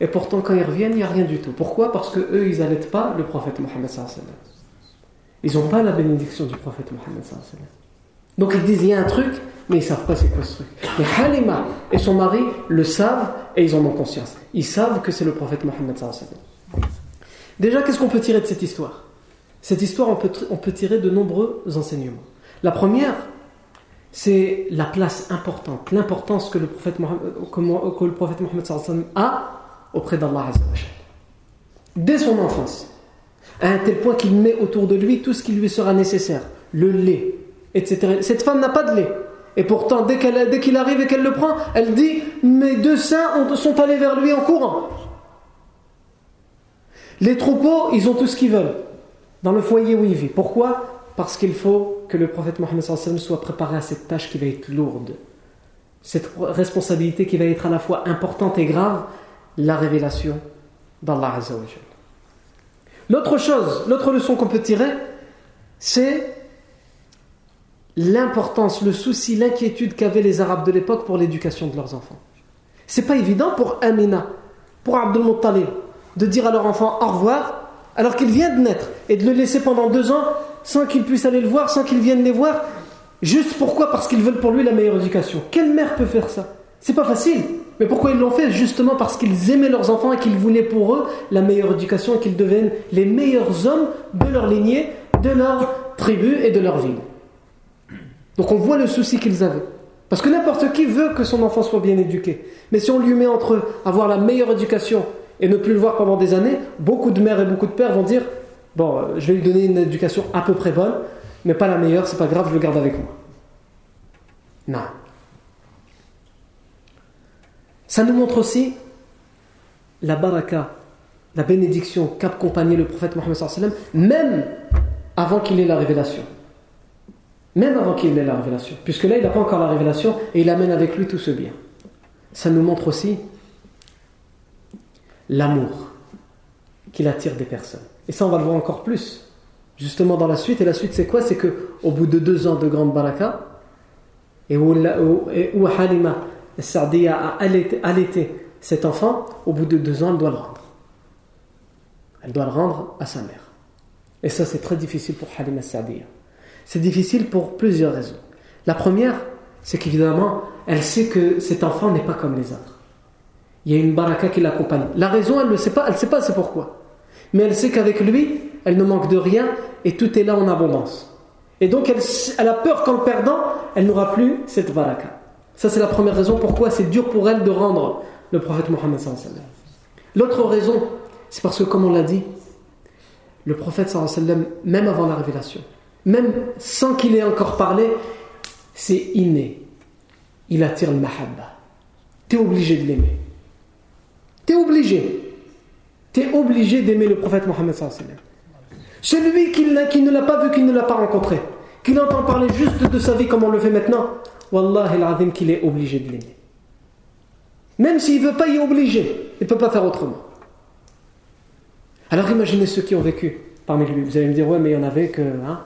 Et pourtant, quand ils reviennent, il n'y a rien du tout. Pourquoi? Parce que eux, ils n'allaitent pas le prophète Mohammed. Ils n'ont pas la bénédiction du prophète Mohammed. Donc ils disent il y a un truc, mais ils ne savent pas c'est quoi ce truc. Mais Halima et son mari le savent et ils en ont conscience. Ils savent que c'est le prophète Mohammed. Déjà, qu'est-ce qu'on peut tirer de cette histoire? Cette histoire, on peut, on peut tirer de nombreux enseignements. La première, c'est la place importante, l'importance que le prophète Mohammed, que le prophète Mohammed a auprès d'Allah Dès son enfance, à un tel point qu'il met autour de lui tout ce qui lui sera nécessaire le lait, cette femme n'a pas de lait. Et pourtant, dès qu'il arrive et qu'elle le prend, elle dit Mes deux seins sont allés vers lui en courant. Les troupeaux, ils ont tout ce qu'ils veulent dans le foyer où il vit. Pourquoi? Parce qu'il faut que le prophète Mohammed soit préparé à cette tâche qui va être lourde. Cette responsabilité qui va être à la fois importante et grave, la révélation d'Allah L'autre chose, l'autre leçon qu'on peut tirer, c'est l'importance, le souci, l'inquiétude qu'avaient les Arabes de l'époque pour l'éducation de leurs enfants. C'est pas évident pour Amina, pour Abdul Muttalib, de dire à leur enfant au revoir alors qu'il vient de naître et de le laisser pendant deux ans sans qu'il puisse aller le voir, sans qu'il vienne les voir. Juste pourquoi? Parce qu'ils veulent pour lui la meilleure éducation. Quelle mère peut faire ça? C'est pas facile. Mais pourquoi ils l'ont fait Justement parce qu'ils aimaient leurs enfants et qu'ils voulaient pour eux la meilleure éducation et qu'ils deviennent les meilleurs hommes de leur lignée, de leur tribu et de leur ville. Donc on voit le souci qu'ils avaient. Parce que n'importe qui veut que son enfant soit bien éduqué. Mais si on lui met entre avoir la meilleure éducation et ne plus le voir pendant des années, beaucoup de mères et beaucoup de pères vont dire Bon, euh, je vais lui donner une éducation à peu près bonne, mais pas la meilleure, c'est pas grave, je le garde avec moi. Non. Ça nous montre aussi la baraka, la bénédiction qu'accompagnait le prophète Mohammed même avant qu'il ait la révélation. Même avant qu'il ait la révélation. Puisque là, il n'a pas encore la révélation et il amène avec lui tout ce bien. Ça nous montre aussi l'amour qu'il attire des personnes. Et ça, on va le voir encore plus. Justement dans la suite. Et la suite, c'est quoi? C'est qu'au bout de deux ans de grande baraka, et où, où Halima Sardiya a allaité cet enfant, au bout de deux ans, elle doit le rendre. Elle doit le rendre à sa mère. Et ça, c'est très difficile pour Halima Sardiya. C'est difficile pour plusieurs raisons. La première, c'est qu'évidemment, elle sait que cet enfant n'est pas comme les autres. Il y a une baraka qui l'accompagne. La raison, elle ne sait pas, elle ne sait pas c'est pourquoi. Mais elle sait qu'avec lui, elle ne manque de rien et tout est là en abondance. Et donc, elle, elle a peur qu'en perdant, elle n'aura plus cette baraka. Ça, c'est la première raison pourquoi c'est dur pour elle de rendre le prophète Mohammed. L'autre raison, c'est parce que, comme on l'a dit, le prophète, même avant la révélation, même sans qu'il ait encore parlé, c'est inné. Il attire le mahabba. Tu es obligé de l'aimer. Tu es obligé. Tu es obligé d'aimer le prophète Mohammed. Celui qui, qui ne l'a pas vu, qui ne l'a pas rencontré, qui entend parler juste de sa vie comme on le fait maintenant, Wallah el qu'il est obligé de l'aimer. Même s'il ne veut pas, est obligé. Il ne peut pas faire autrement. Alors imaginez ceux qui ont vécu parmi lui. Vous allez me dire, ouais, mais il y en avait que. Hein,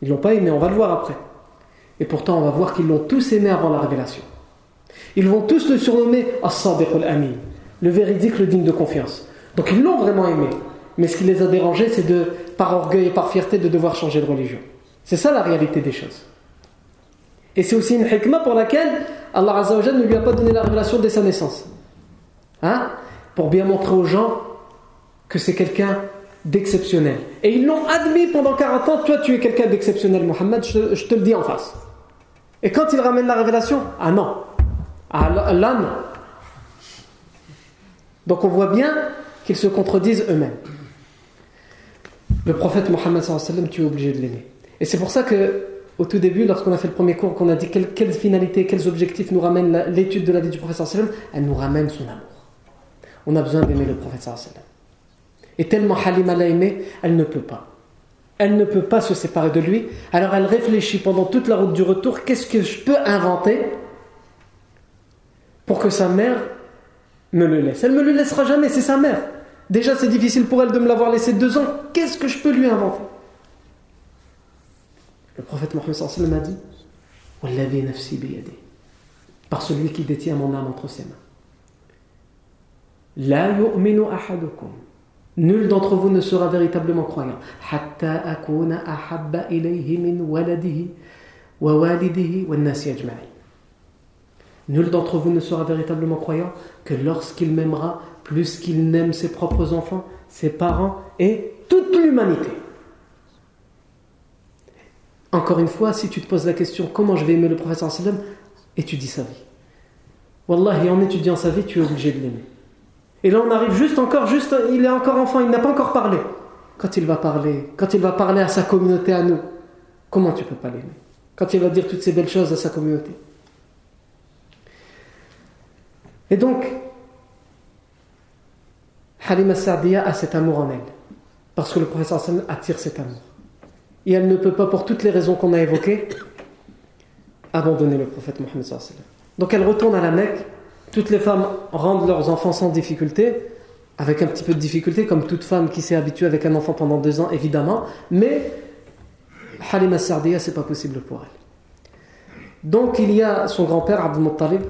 ils ne l'ont pas aimé, on va le voir après. Et pourtant, on va voir qu'ils l'ont tous aimé avant la révélation. Ils vont tous le surnommer As-Sadiq al-Amin, le véridique, le digne de confiance. Donc ils l'ont vraiment aimé. Mais ce qui les a dérangés, c'est de, par orgueil et par fierté, de devoir changer de religion. C'est ça la réalité des choses. Et c'est aussi une hikmah pour laquelle Allah Azzawajal ne lui a pas donné la révélation dès sa naissance. Hein? Pour bien montrer aux gens que c'est quelqu'un d'exceptionnel. Et ils l'ont admis pendant 40 ans, toi tu es quelqu'un d'exceptionnel, Mohammed, je, te le dis en face. Et quand il ramène la révélation, ah non, ah là non. Donc on voit bien qu'ils se contredisent eux-mêmes. Le prophète Mohammed, tu es obligé de l'aimer. Et c'est pour ça que au tout début, lorsqu'on a fait le premier cours, qu'on a dit quelles, finalités, quels objectifs nous ramène l'étude de la vie du sallam, elle nous ramène son amour. On a besoin d'aimer le sallam. Et tellement Halima l'a aimé, elle ne peut pas. Elle ne peut pas se séparer de lui. Alors elle réfléchit pendant toute la route du retour, qu'est-ce que je peux inventer pour que sa mère me le laisse? Elle ne me le laissera jamais, c'est sa mère. Déjà c'est difficile pour elle de me l'avoir laissé deux ans, qu'est-ce que je peux lui inventer? Le prophète Mohammed sallam a dit par celui qui détient mon âme entre ses mains. La yu'minu ahadukum. Nul d'entre vous ne sera véritablement croyant. Hatta akuna ahabba ilayhi min waladihi wa walidihi wa nasi. Nul d'entre vous ne sera véritablement croyant que lorsqu'il m'aimera plus qu'il n'aime ses propres enfants, ses parents et toute l'humanité. Encore une fois, si tu te poses la question comment je vais aimer le professeur sallam, étudie sa vie. Wallah, et en étudiant sa vie, tu es obligé de l'aimer. Et là, on arrive juste encore, juste, il est encore enfant, il n'a pas encore parlé. Quand il va parler, quand il va parler à sa communauté, à nous, comment tu peux pas l'aimer? Quand il va dire toutes ces belles choses à sa communauté. Et donc, Halima Sa'diya a cet amour en elle. Parce que le professeur attire cet amour et elle ne peut pas, pour toutes les raisons qu'on a évoquées, abandonner le prophète Mohammed. Donc elle retourne à la Mecque. Toutes les femmes rendent leurs enfants sans difficulté, avec un petit peu de difficulté, comme toute femme qui s'est habituée avec un enfant pendant deux ans, évidemment. Mais Halima Sardiya, c'est pas possible pour elle. Donc il y a son grand-père, Abdul Muttalib,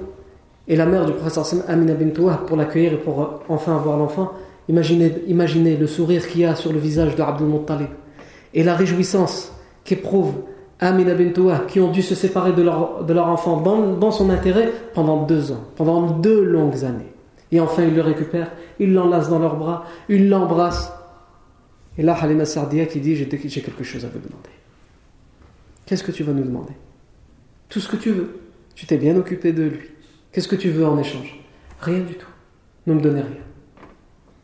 et la mère du prophète Amina bint pour l'accueillir et pour enfin avoir l'enfant. Imaginez, imaginez le sourire qu'il y a sur le visage de Abdul Muttalib et la réjouissance qu'éprouvent Amina Bentoua, qui ont dû se séparer de leur, de leur enfant dans, son intérêt pendant deux ans, pendant deux longues années. Et enfin, ils le récupèrent, ils l'enlacent dans leurs bras, ils l'embrassent. Et là, Halima Sardia qui dit J'ai quelque chose à vous demander. Qu'est-ce que tu vas nous demander? Tout ce que tu veux. Tu t'es bien occupé de lui. Qu'est-ce que tu veux en échange? Rien du tout. Ne me donnez rien.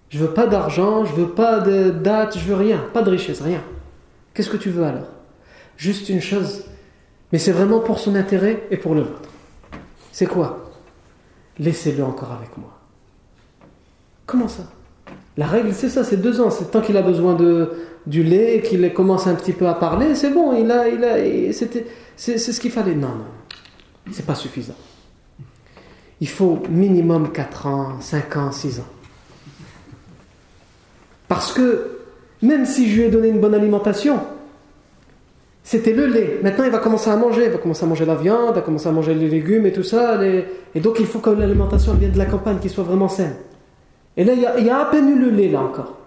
Je veux pas d'argent, je veux pas de date, je veux rien, pas de richesse, rien. Qu'est-ce que tu veux alors? Juste une chose, mais c'est vraiment pour son intérêt et pour le vôtre. C'est quoi? Laissez-le encore avec moi. Comment ça? La règle, c'est ça, c'est deux ans. C'est tant qu'il a besoin de, du lait, qu'il commence un petit peu à parler, c'est bon, il a, il a, c'était, c'est, ce qu'il fallait. Non, non, c'est pas suffisant. Il faut minimum 4 ans, 5 ans, 6 ans. Parce que même si je lui ai donné une bonne alimentation, c'était le lait. Maintenant, il va commencer à manger. Il va commencer à manger la viande, il va commencer à manger les légumes et tout ça. Et donc, il faut que l'alimentation vienne de la campagne, qu'il soit vraiment saine. Et là, il y, a, à peine eu le lait, là encore.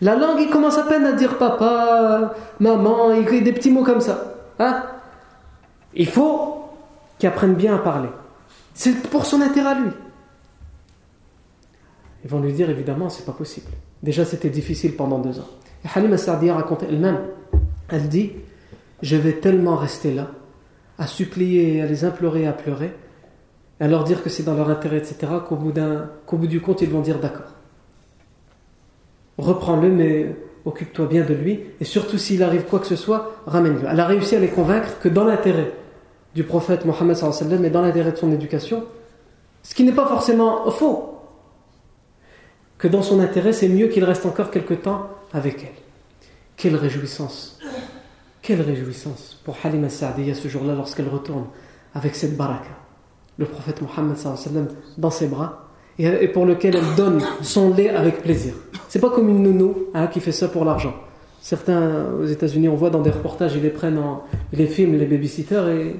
La langue, il commence à peine à dire papa, maman, il a des petits mots comme ça. Hein? Il faut qu'il apprenne bien à parler. C'est pour son intérêt à lui. Ils vont lui dire évidemment, c'est pas possible. Déjà, c'était difficile pendant deux ans. Et Halima Sardiya raconte elle-même, elle dit Je vais tellement rester là, à supplier, à les implorer, à pleurer, à leur dire que c'est dans leur intérêt, etc., qu'au bout, bout du compte, ils vont dire d'accord. Reprends-le, mais occupe-toi bien de lui, et surtout s'il arrive quoi que ce soit, ramène-le. Elle a réussi à les convaincre que dans l'intérêt du prophète Mohammed et dans l'intérêt de son éducation, ce qui n'est pas forcément faux, que dans son intérêt, c'est mieux qu'il reste encore quelque temps avec elle. Quelle réjouissance Quelle réjouissance pour Halima Sa'diya ce jour-là lorsqu'elle retourne avec cette baraka le prophète Mohammed dans ses bras et pour lequel elle donne son lait avec plaisir. C'est pas comme une nounou hein, qui fait ça pour l'argent. Certains aux États-Unis, on voit dans des reportages, ils les prennent en, ils les filment, les babysitters, et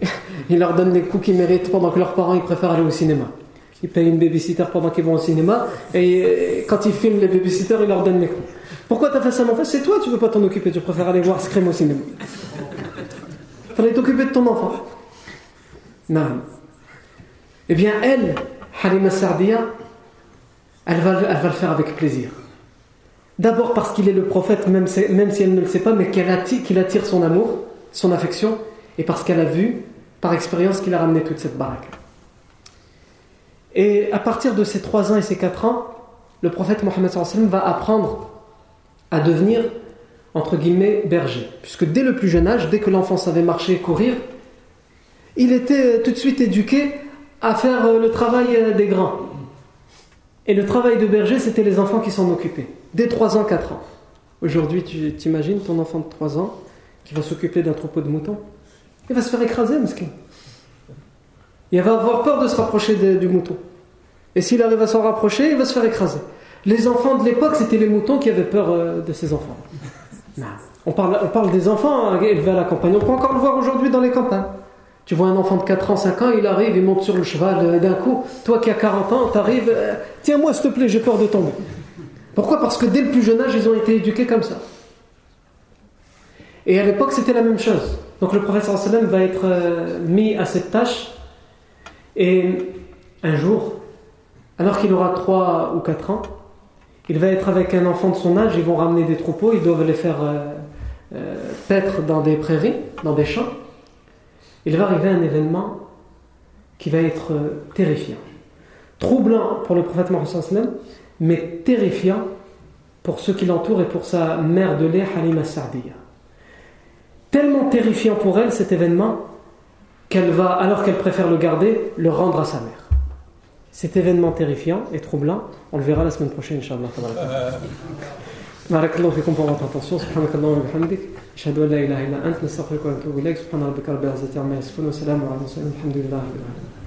ils leur donnent les coups qu'ils méritent pendant que leurs parents ils préfèrent aller au cinéma. Ils payent une babysitter pendant qu'ils vont au cinéma, et quand ils filment les babysitters, ils leur donnent les coups. Pourquoi t'as fait ça, mon frère? C'est toi, tu veux pas t'en occuper, tu préfères aller voir Scream au cinéma. Fallait t'occuper de ton enfant. Non. Eh bien, elle, Halima Sardia, elle va, elle va le faire avec plaisir. D'abord parce qu'il est le prophète, même, si elle ne le sait pas, mais qu'il attire, attire son amour, son affection, et parce qu'elle a vu, par expérience, qu'il a ramené toute cette baraque. Et à partir de ses 3 ans et ses 4 ans, le prophète Mohammed va apprendre à devenir, entre guillemets, berger. Puisque dès le plus jeune âge, dès que l'enfant savait marcher et courir, il était tout de suite éduqué à faire euh, le travail euh, des grands. Et le travail de berger, c'était les enfants qui s'en occupaient, dès 3 ans, 4 ans. Aujourd'hui, tu t'imagines ton enfant de 3 ans qui va s'occuper d'un troupeau de moutons? Il va se faire écraser, mesquin. Il va avoir peur de se rapprocher du mouton. Et s'il arrive à s'en rapprocher, il va se faire écraser. Les enfants de l'époque, c'était les moutons qui avaient peur euh, de ces enfants. On parle, on parle des enfants hein, élevés à la campagne. On peut encore le voir aujourd'hui dans les campagnes. Tu vois un enfant de 4 ans, 5 ans, il arrive, il monte sur le cheval euh, d'un coup. Toi qui as 40 ans, tu arrives, euh, tiens-moi s'il te plaît, j'ai peur de tomber. Pourquoi? Parce que dès le plus jeune âge, ils ont été éduqués comme ça. Et à l'époque, c'était la même chose. Donc le professeur sallam va être euh, mis à cette tâche. Et un jour, alors qu'il aura 3 ou 4 ans, il va être avec un enfant de son âge, ils vont ramener des troupeaux, ils doivent les faire paître dans des prairies, dans des champs il va arriver un événement qui va être euh, terrifiant. Troublant pour le prophète Mohammed, mais terrifiant pour ceux qui l'entourent et pour sa mère de lait, Halima Sardiya. Tellement terrifiant pour elle cet événement qu'elle va, alors qu'elle préfère le garder, le rendre à sa mère. Cet événement terrifiant et troublant, on le verra la semaine prochaine, Inch'Allah. بارك الله فيكم pour votre attention سبحانك اللهم وبحمدك أشهد أن لا إله إلا أنت نستغفرك ونتوب إليك سبحان ربك رب العزة عما يصفون وسلام على المرسلين الحمد لله رب العالمين